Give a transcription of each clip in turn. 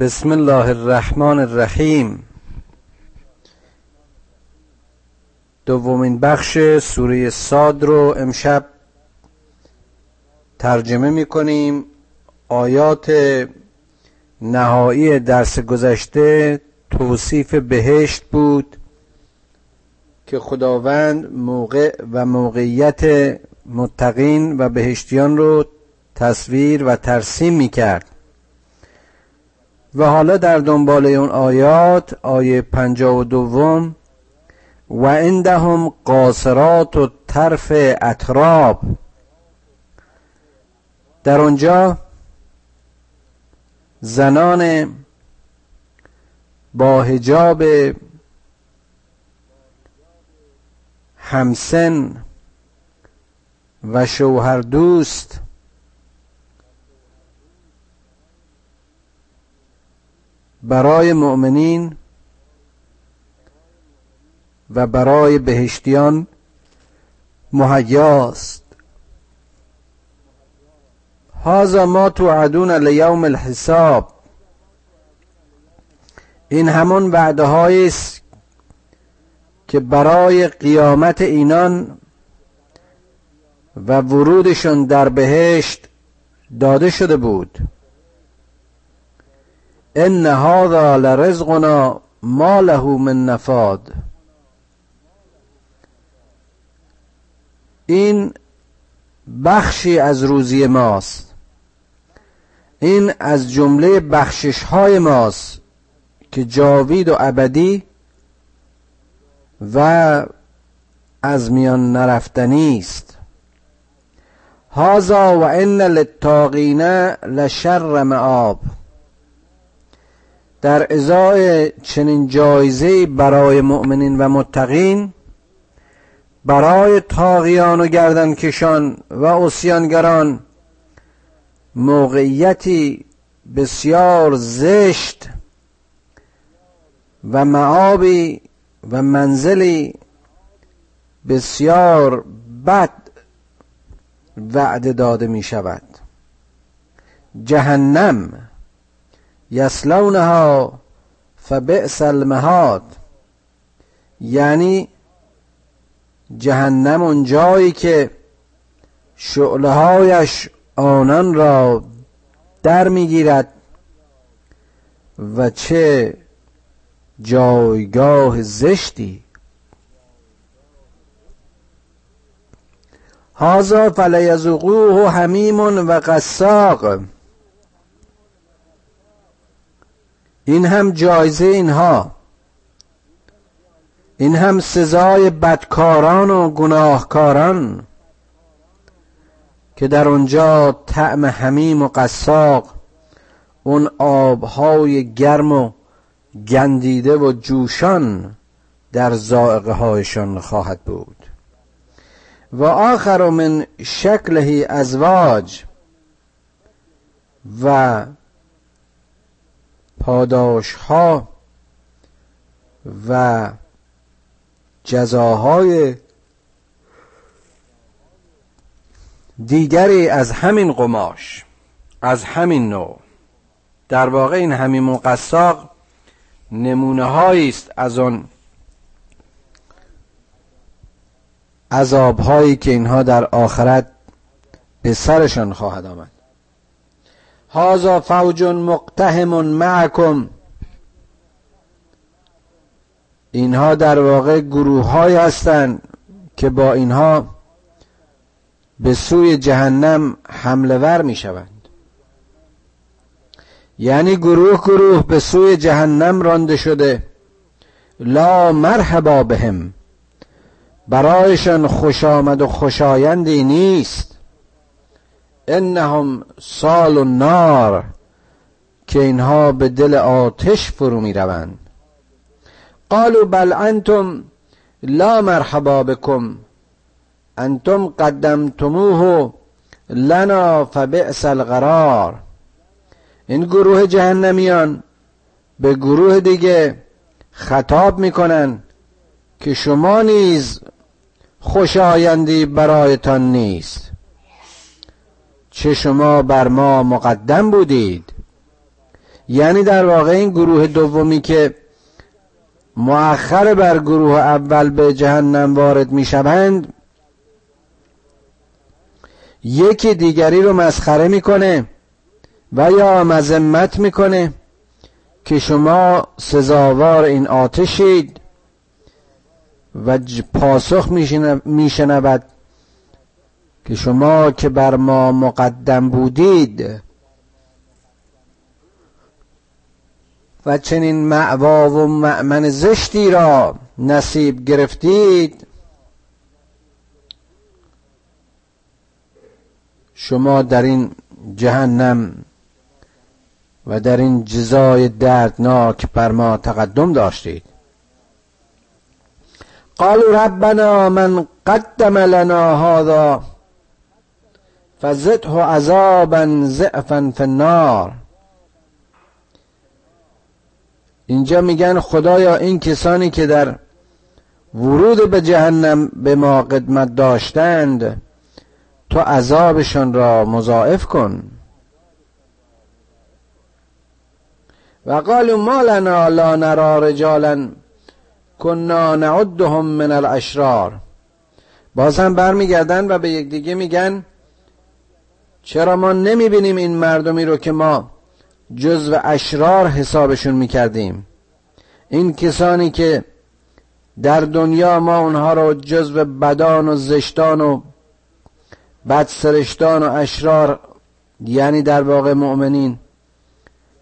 بسم الله الرحمن الرحیم. دومین بخش سوره ساد رو امشب ترجمه می کنیم آیات نهایی درس گذشته توصیف بهشت بود که خداوند موقع و موقعیت متقین و بهشتیان رو تصویر و ترسیم می کرد و حالا در دنبال اون آیات آیه پنجاه و دوم و عندهم قاصرات و طرف اطراب. در اونجا زنان با هجاب همسن و شوهر دوست برای مؤمنین و برای بهشتیان مهیاست. هذا ما توعدون لیوم الحساب. این همون وعده است که برای قیامت اینان و ورودشون در بهشت داده شده بود. ان هذا لرزقنا ما له من نفاد. این بخشی از روزی ماست. این از جمله بخشش های ماست که جاوید و ابدی و از میان نرفتنی است. هازا و ان للتاقین لشر معاب در ازای چنین جایزه برای مؤمنین و متقین برای تاغیان و گردنکشان و اسیانگران موقعیتی بسیار زشت و معابی و منزلی بسیار بد وعده داده می شود جهنم یسلونها فبئس المهاد. یعنی جهنم اون جایی که شعله هایش آنان را در می‌گیرد و چه جایگاه زشتی. هازا فلیزقوه همیم و قساق این هم جایزه اینها. این هم سزای بدکاران و گناهکاران که در اونجا طعم حمیم و قساق اون آبهای گرم و گندیده و جوشان در زائقه هایشان خواهد بود. و آخر من شکله ازواج و پاداش ها و جزاهای دیگری از همین قماش از همین نوع. در واقع این همین مقصاق نمونه است از آن عذاب هایی که اینها در آخرت به سرشان خواهد آمد. هازا فوج مقتهم معکم اینها در واقع گروه های هستند که با اینها به سوی جهنم حمله ور می شوند یعنی گروه گروه به سوی جهنم رانده شده. لا مرحبا بهم. برایشان خوش آمد و خوشایندی نیست. انهم سال و نار که اینها به دل آتش فرو می روند قالوا بل انتم لا مرحبا بكم. انتم قدمتموه لنا فبئس القرار. این گروه جهنمیان به گروه دیگه خطاب می‌کنن که شما نیز خوشایندی برایتان نیست. چه شما بر ما مقدم بودید. یعنی در واقع این گروه دومی که مؤخر بر گروه اول به جهنم وارد می شوند یکی دیگری رو مسخره می‌کنه و یا مذمت می‌کنه که شما سزاوار این آتشید و پاسخ میشنود که شما که بر ما مقدم بودید و چنین معوا و معمن زشتی را نصیب گرفتید شما در این جهنم و در این جزای دردناک بر ما تقدم داشتید. قالوا ربنا من قدم لنا هذا فزده عذابا ضعفا فی النار. اینجا میگن خدایا این کسانی که در ورود به جهنم به ما قدمت داشتند تو عذابشان را مضاعف کن. و قالوا ما لنا لا نرى رجالا کنا نعدهم من الاشرار. باز هم برمیگردن و به یکدیگه میگن چرا ما نمی‌بینیم این مردمی رو که ما جزو اشرار حسابشون می‌کردیم؟ این کسانی که در دنیا ما اونها رو جزو بدان و زشتان و بدسرشتان و اشرار یعنی در واقع مؤمنین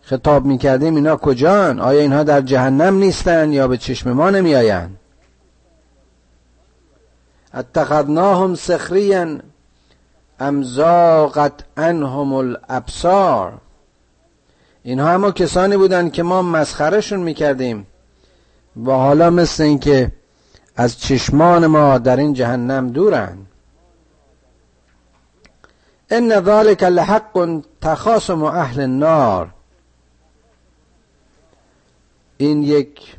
خطاب می‌کردیم اینا کجان؟ آیا اینها در جهنم نیستن یا به چشم ما نمیآیند؟ اتخذناهم سخریا امزاقت انهم الابصار. اینها اما کسانی بودند که ما مسخرشون می‌کردیم. و حالا مثل اینکه از چشمان ما در این جهنم دورند ان ذلك لحق تخاصم اهل النار. این یک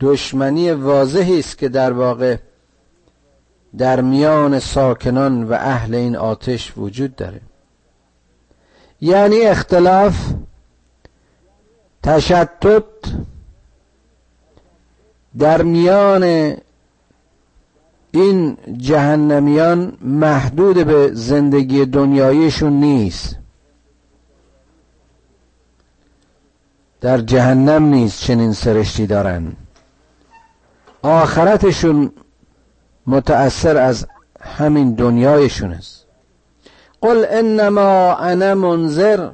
دشمنی واضحی است که در واقع در میان ساکنان و اهل این آتش وجود داره. یعنی اختلاف تشتت در میان این جهنمیان محدود به زندگی دنیایشون نیست. در جهنم نیست چنین سرشتی دارن. آخرتشون متأثر از همین دنیایشون است. قل انما انا منذر.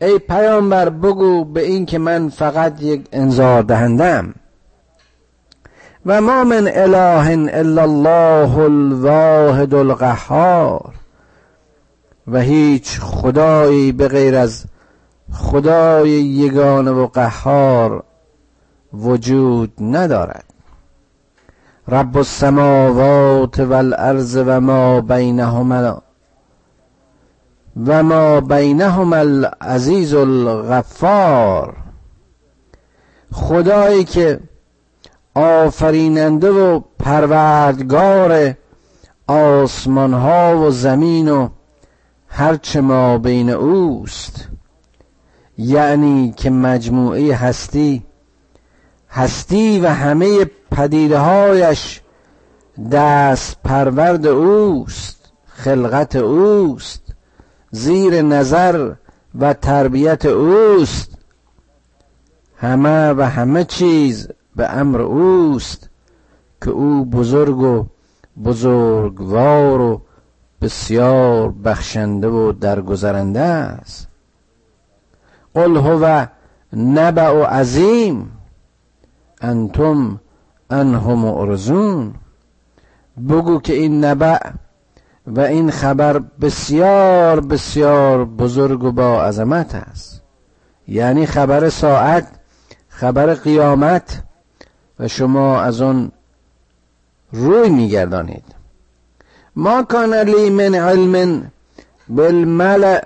ای پیامبر بگو به این که من فقط یک انذار دهندم و ما من اله الا الله الواحد القهار. و هیچ خدایی به غیر از خدای یگانه و قهار وجود ندارد. رب السماوات والارض و ما بینهما و ما بینهما العزیز الغفار. خدایی که آفریننده و پروردگار آسمان ها و زمین و هرچه ما بین اوست. یعنی که مجموعه هستی هستی و همه پدیده هایش دست پرورد اوست خلقت اوست زیر نظر و تربیت اوست. همه و همه چیز به امر اوست که او بزرگ و بزرگوار و بسیار بخشنده و درگذرنده است. قل هو نبع عظیم. انتم انه معرضون بگو که این نبع و این خبر بسیار بسیار بزرگ و با عظمت است. یعنی خبر ساعت خبر قیامت و شما از آن روی میگردانید. ما کان لی من علم بالملع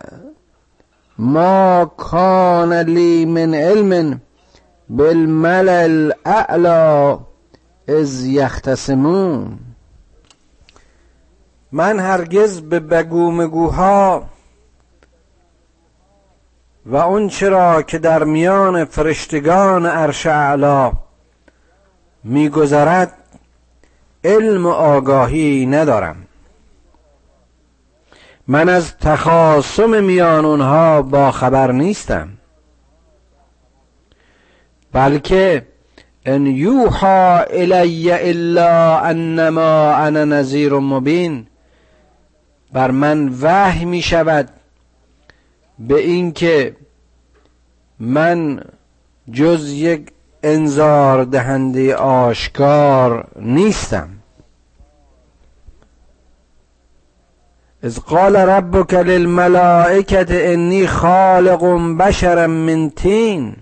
ما کان لی من علم بالملع الاعلا از یختصمون من هرگز به بگومگوها و اون چرا که در میان فرشتگان عرش اعلا میگذرد علم و آگاهی ندارم. من از تخاصم میان اونها با خبر نیستم. بلکه ان یوحا الی الا انما انا نذیر مبین. بر من وحی می شود به اینکه من جز یک انذار دهنده آشکار نیستم. از قال ربک للملائکه انی خالق بشرا من تین.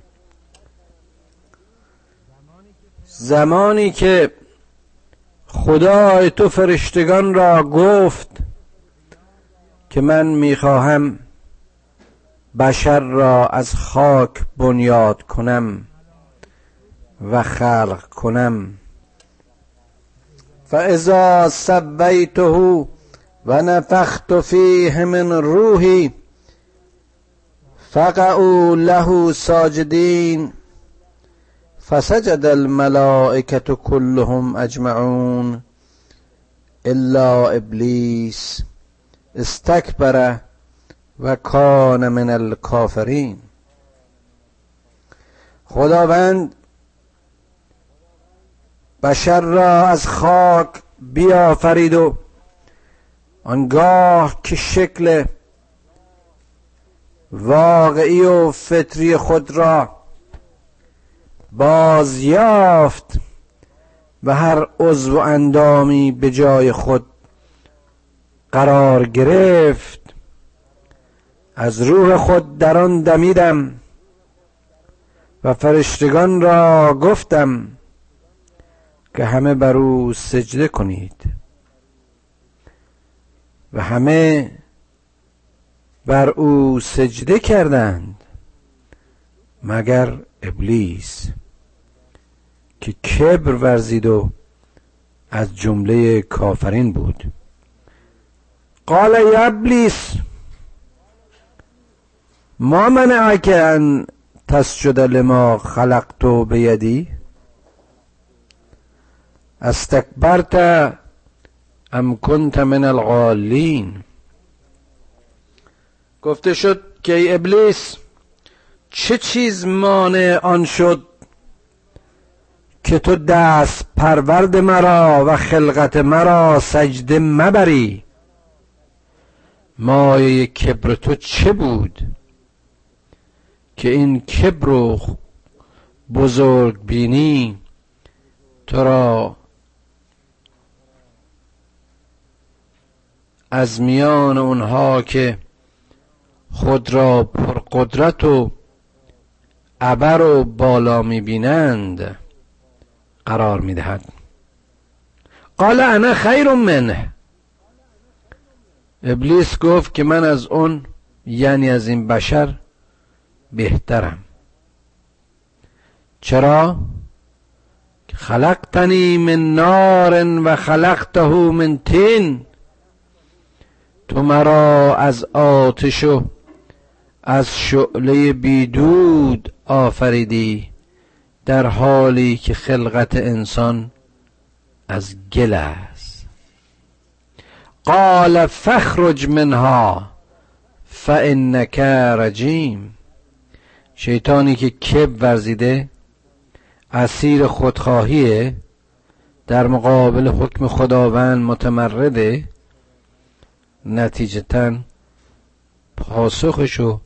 زمانی که خدای تو فرشتگان را گفت که من می‌خواهم بشر را از خاک بنیاد کنم و خلق کنم. فاذا سویته و نفخت فیه من روحی فقعوا له ساجدین فسجد الملائكة كلهم اجمعون الا ابلیس استکبر و کان من الکافرین. خداوند بشر را از خاک بیافرید و آنگاه که شکل واقعی و فطری خود را بازیافت و هر عضو و اندامی به جای خود قرار گرفت. از روح خود در آن دمیدم و فرشتگان را گفتم که همه بر او سجده کنید و همه بر او سجده کردند مگر ابلیس که کبر ورزید و از جمله کافرین بود. قال یا ابلیس ما منعك ان تسجد لما خلقت بیدی؟ استکبرت ام کنت من الغالین؟ گفته شد که ای ابلیس چه چیز مانع آن شد که تو دست پرورد مرا و خلقت مرا سجده مبری؟ مایه کبر تو چه بود که این کبر و بزرگ بینی تو را از میان اونها که خود را پرقدرت و ابر و بالا می‌بینند قرار می‌دهد. قال انا خیر منه. ابلیس گفت که من از اون یعنی از این بشر بهترم. چرا؟ خلقتنی من نار و خلقته من تین. تو مرا از آتش و از شعله بیدود آفریدی در حالی که خلقت انسان از گل است. قال فخرج منها فانک رجیم. شیطانی که کب ورزیده اسیر خودخواهیه در مقابل حکم خداوند متمرده نتیجتا پاسخشو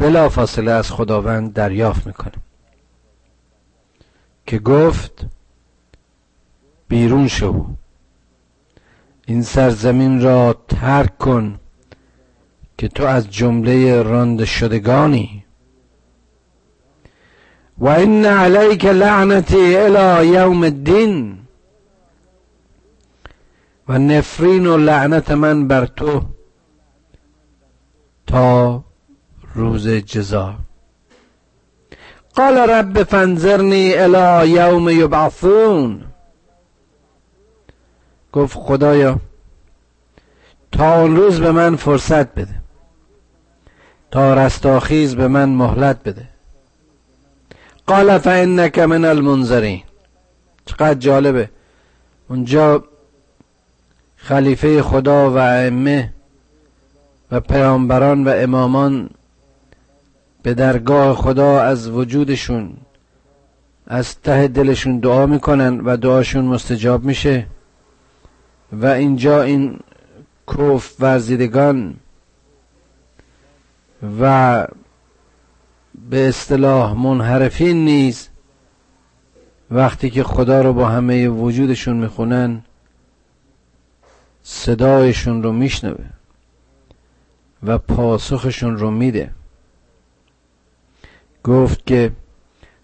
بلا فاصله از خداوند دریافت می‌کنه که گفت بیرون شو. این سرزمین را ترک کن که تو از جمله راند شدگانی. و این علیک لعنتی الى یوم الدین. و نفرین و لعنت من بر تو تا روز جزا. قال رب فانظرنی الى یوم یبعثون. گفت خدایا تا اون روز به من فرصت بده. تا رستاخیز به من مهلت بده. قال فانک من المنذرین. چقدر جالبه. اونجا خلیفه خدا و ائمه و پیامبران و امامان به درگاه خدا از وجودشون از ته دلشون دعا می‌کنن و دعاشون مستجاب میشه. و اینجا این کف ورزیدگان و به اصطلاح منحرفین نیز وقتی که خدا رو با همه وجودشون می‌خونن صدایشون رو میشنوه و پاسخشون رو میده. گفت که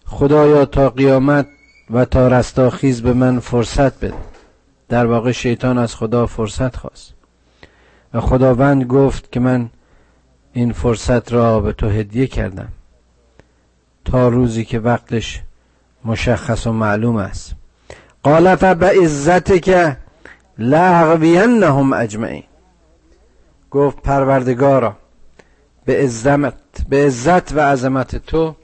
خدایا تا قیامت و تا رستاخیز به من فرصت بده. در واقع شیطان از خدا فرصت خواست. و خداوند گفت که من این فرصت را به تو هدیه کردم. تا روزی که وقتش مشخص و معلوم است. قال فبعزتک که لغوینهم اجمعین. گفت پروردگارا به عظمت به عزت و عظمت تو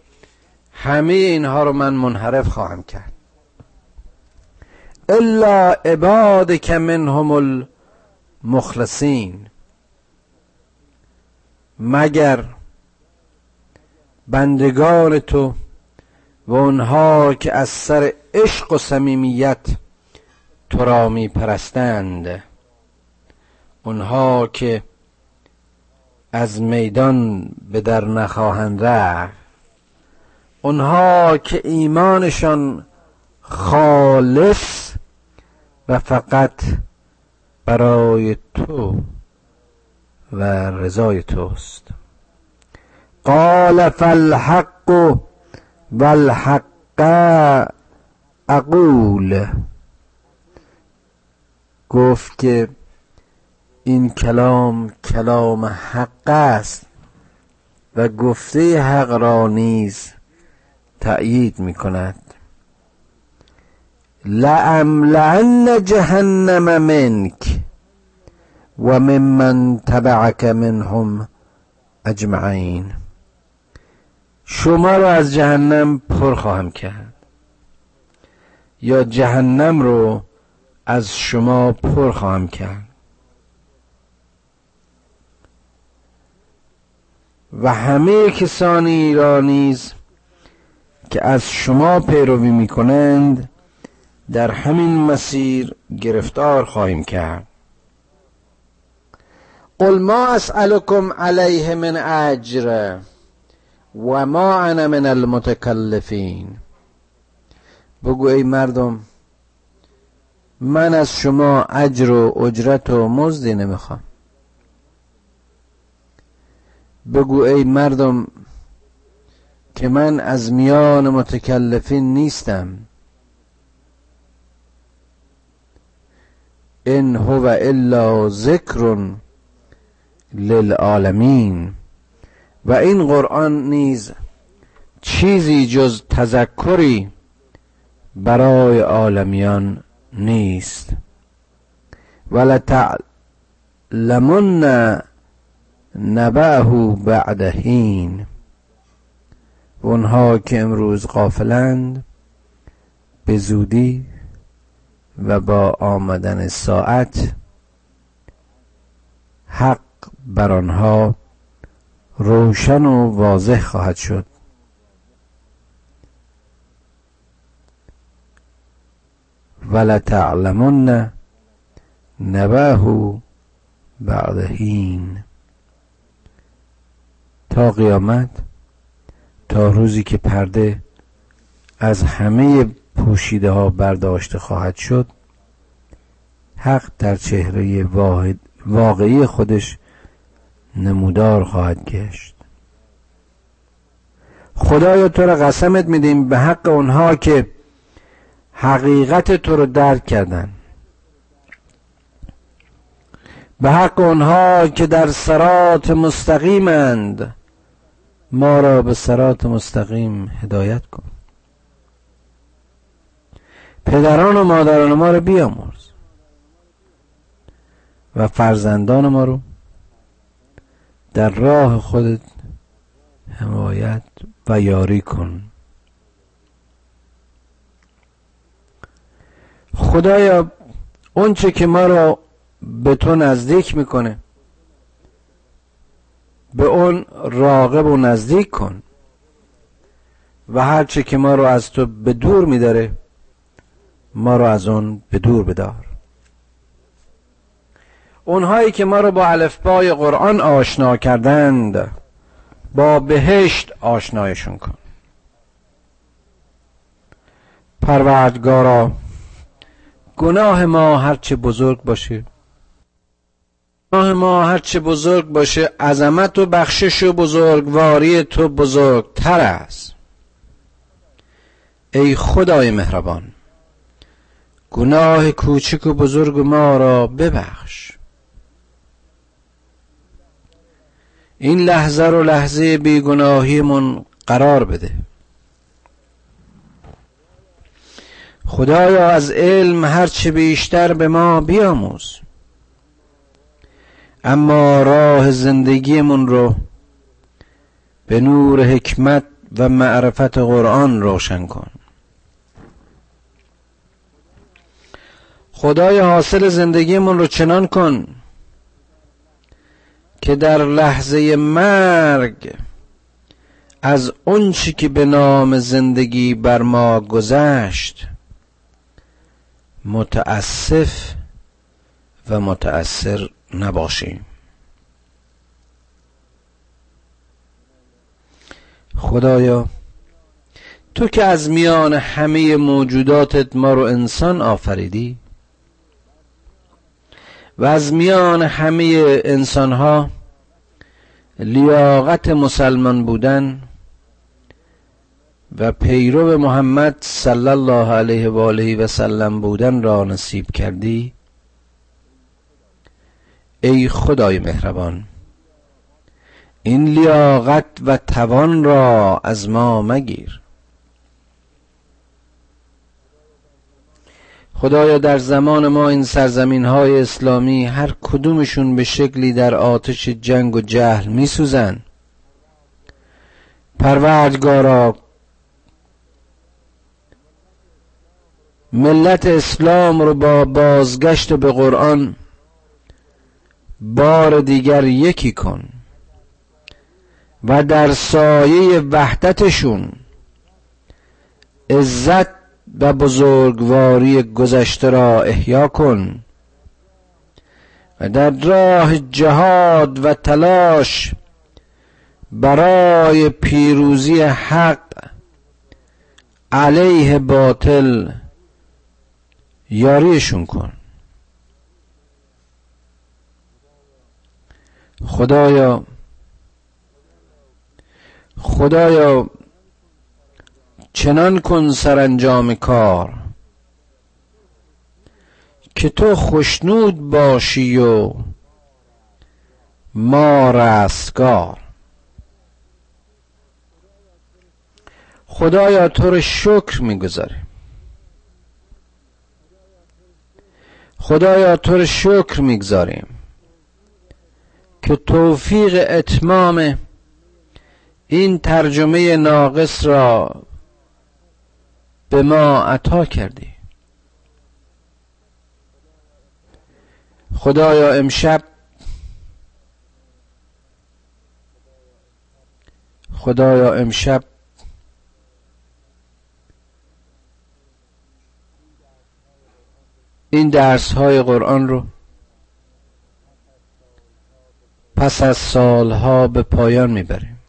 همه اینها رو من منحرف خواهم کرد. الا عبادک منهم المخلصین. مگر بندگان تو و اونها که از سر عشق و صمیمیت تو را می پرستند اونها که از میدان به در نخواهند رفت. اونها که ایمانشان خالص و فقط برای تو و رضای توست. قال فالحق والحق اقول. گفت که این کلام کلام حق است و گفته حق را نیز تأیید می کند لأملأن جهنم منک و ممن تبعك منهم اجمعین. شما را از جهنم پر خواهم کرد. یا جهنم رو از شما پر خواهم کرد. و همه کسانی را نیز که از شما پیروی می کنند در همین مسیر گرفتار خواهیم کرد. قل ما اسألكم علیه من اجر و ما انا من المتکلفین. بگو ای مردم من از شما اجر و اجرت و مزدی نمی‌خوام. بگو ای مردم که من از میان متکلفین نیستم. ان هو الا ذکر للعالمین. و این قرآن نیز چیزی جز تذکری برای عالمیان نیست. ولتعلمن نبعه بعد حین. اونها که امروز قافلند به زودی و با آمدن ساعت حق بر آنها روشن و واضح خواهد شد. ولتعلمن نبه بعد حین. تا قیامت تا روزی که پرده از همه پوشیده ها برداشته خواهد شد حق در چهره واقعی خودش نمودار خواهد گشت. خدایا تو را قسمت میدیم به حق اونها که حقیقت تو رو درک کردن. به حق اونها که در سرات مستقیمند. ما را به سرات مستقیم هدایت کن. پدران و مادران ما رو بیامرز و فرزندان ما رو در راه خودت حمایت و یاری کن. خدایا اونچه که ما را به تو نزدیک می‌کنه به اون راغب و نزدیک کن. و هرچه که ما رو از تو به دور میداره ما رو از اون به دور بدار. اونهایی که ما رو با الفبای قرآن آشنا کردند با بهشت آشنایشون کن. پروردگارا گناه ما هرچه بزرگ باشه گناه ما هرچه بزرگ باشه عظمت و بخشش و بزرگواری تو بزرگتر است. ای خدای مهربان گناه کوچک و بزرگ ما را ببخش. این لحظه رو لحظه بیگناهیمون قرار بده. خدایا از علم هرچه بیشتر به ما بیاموز. اما راه زندگیمون رو به نور حکمت و معرفت قرآن روشن کن. خدای حاصل زندگیمون رو چنان کن که در لحظه مرگ از اونچی که به نام زندگی بر ما گذشت متاسف و متأثر نباشیم. خدایا تو که از میان همه موجوداتت ما رو انسان آفریدی و از میان همه انسان ها لیاقت مسلمان بودن و پیرو محمد صلی الله علیه و آله و سلم بودن را نصیب کردی ای خدای مهربان این لیاقت و توان را از ما مگیر. خدایا در زمان ما این سرزمین های اسلامی هر کدومشون به شکلی در آتش جنگ و جهل می سوزن پروردگارا ملت اسلام رو با بازگشت به قرآن بار دیگر یکی کن و در سایه وحدتشون عزت و بزرگواری گذشته را احیا کن و در راه جهاد و تلاش برای پیروزی حق علیه باطل یاریشون کن. خدایا خدایا چنان کن سرانجام کار که تو خشنود باشی و ما رستگار. خدایا تو رو شکر می‌گذاریم خدایا تو رو شکر می‌گذاریم که توفیق اتمام این ترجمه ناقص را به ما عطا کردی. خدایا امشب خدایا امشب این درس های قرآن رو پس از سالها به پایان می‌بریم.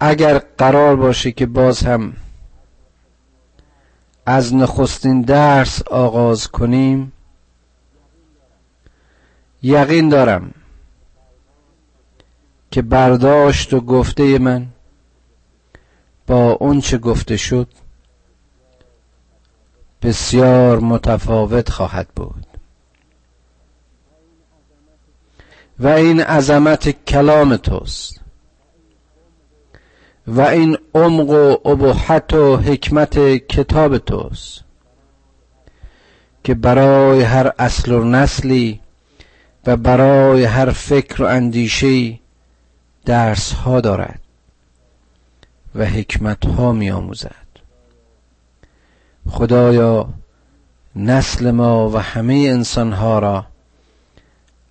اگر قرار باشه که باز هم از نخستین درس آغاز کنیم یقین دارم که برداشت و گفته من با اونچه گفته شد بسیار متفاوت خواهد بود. و این عظمت کلام توست. و این عمق و ابهت و حکمت کتاب توست. که برای هر اصل و نسلی و برای هر فکر و اندیشه درس ها دارد و حکمت ها می آموزد خدایا نسل ما و همه انسان ها را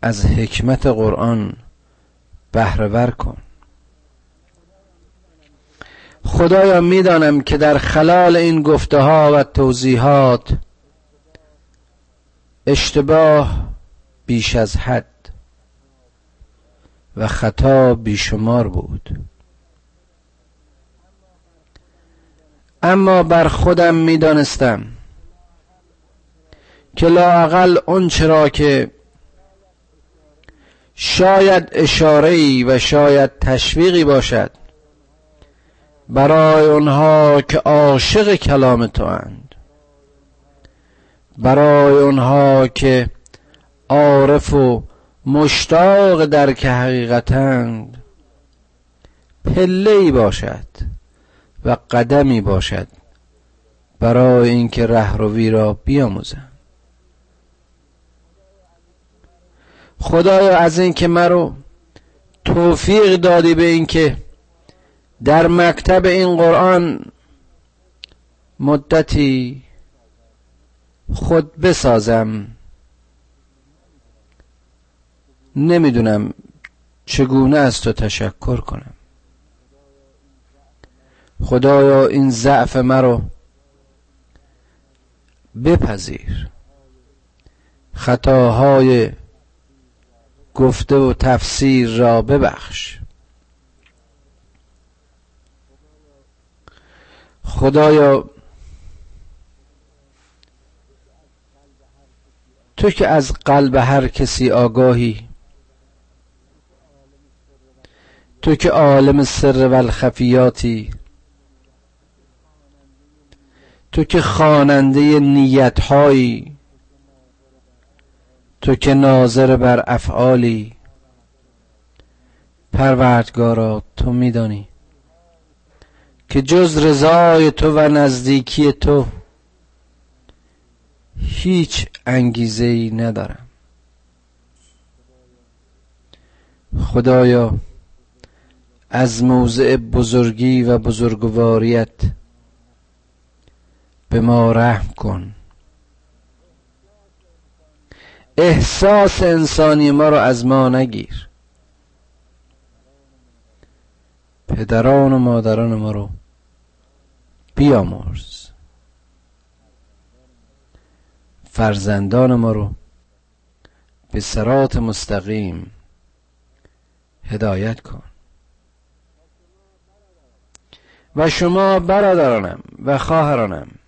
از حکمت قرآن بهرهور کن. خدایا می‌دانم که در خلال این گفته ها و توضیحات اشتباه بیش از حد و خطا بیشمار بود. اما بر خودم می‌دانستم که لاقل اون چرا که شاید اشاره و شاید تشویقی باشد برای اونها که عاشق کلام تو اند. برای اونها که عارف و مشتاق درک حقیقتند. پله ای باشد و قدمی باشد برای اینکه رهروی را بیاموزند. خدایا از اینکه مرا توفیق دادی به اینکه در مکتب این قرآن مدتی خود بسازم. نمی‌دونم چگونه از تو تشکر کنم. خدایا این ضعف مرا بپذیر. خطاهای گفته و تفسیر را ببخش. خدایا تو که از قلب هر کسی آگاهی تو که عالم سر و الخفیاتی تو که خواننده نیتهایی تو که ناظر بر افعالی پروردگارا تو میدانی که جز رضای تو و نزدیکی تو هیچ انگیزه ای ندارم. خدایا از موضع بزرگی و بزرگواریت به ما رحم کن. احساس انسانی ما را از ما نگیر. پدران و مادران ما رو بیامرز. فرزندان ما رو به سرات مستقیم هدایت کن. و شما برادرانم و خواهرانم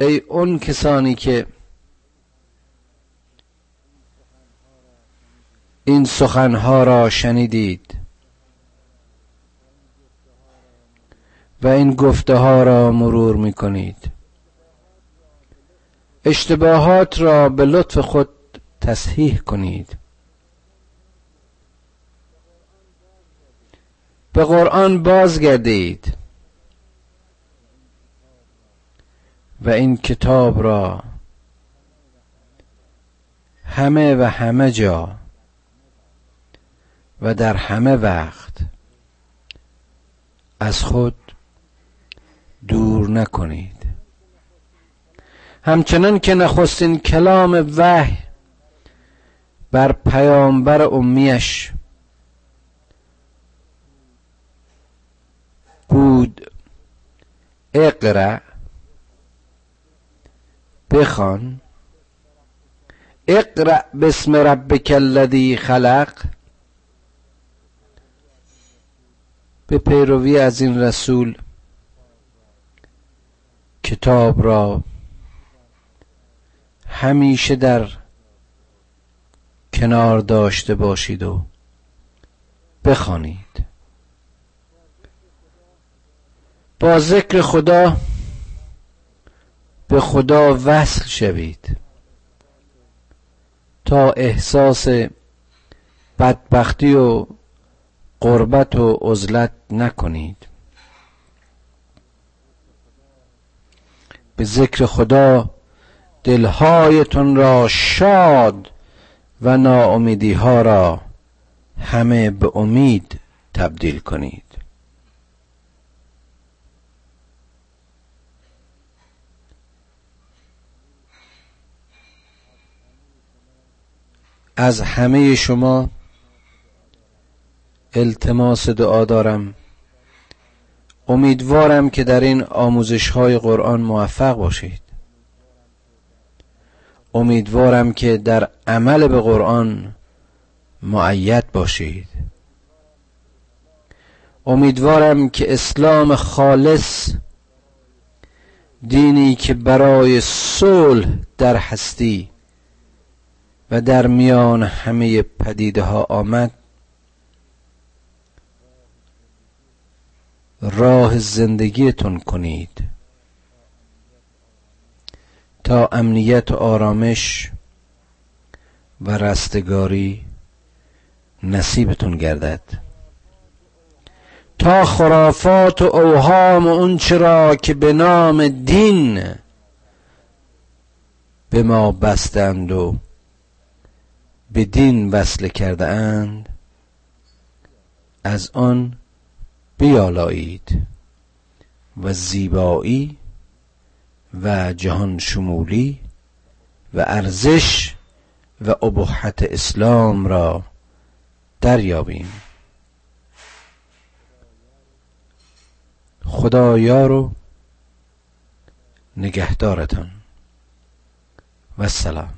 ای اون کسانی که این سخنها را شنیدید و این گفته ها را مرور می کنید اشتباهات را به لطف خود تصحیح کنید. به قرآن بازگردید. و این کتاب را همه و همه جا و در همه وقت از خود دور نکنید. همچنان که نخستین کلام وحی بر پیامبر امیش بود اقرأ بخوان. اقرأ بسم ربک الذی خلق. به پیروی از این رسول. کتاب را. همیشه در کنار داشته باشید و بخوانید. با ذکر خدا به خدا وصل شوید. تا احساس بدبختی و قربت و عزلت نکنید. به ذکر خدا دلهایتون را شاد و ناامیدی ها را همه به امید تبدیل کنید. از همه شما التماس دعا دارم. امیدوارم که در این آموزش های قرآن موفق باشید. امیدوارم که در عمل به قرآن معید باشید. امیدوارم که اسلام خالص دینی که برای صلح در هستی و در میان همه پدیده ها آمد. راه زندگیتون کنید. تا امنیت و آرامش و رستگاری نصیبتون گردد. تا خرافات و اوهام و اون چرا که به نام دین به ما بستند و به دین وصل کرده اند از آن بیالایید و زیبایی و جهان شمولی و ارزش و ابهت اسلام را دریابیم. خدا یار و نگهدارتان. و سلام.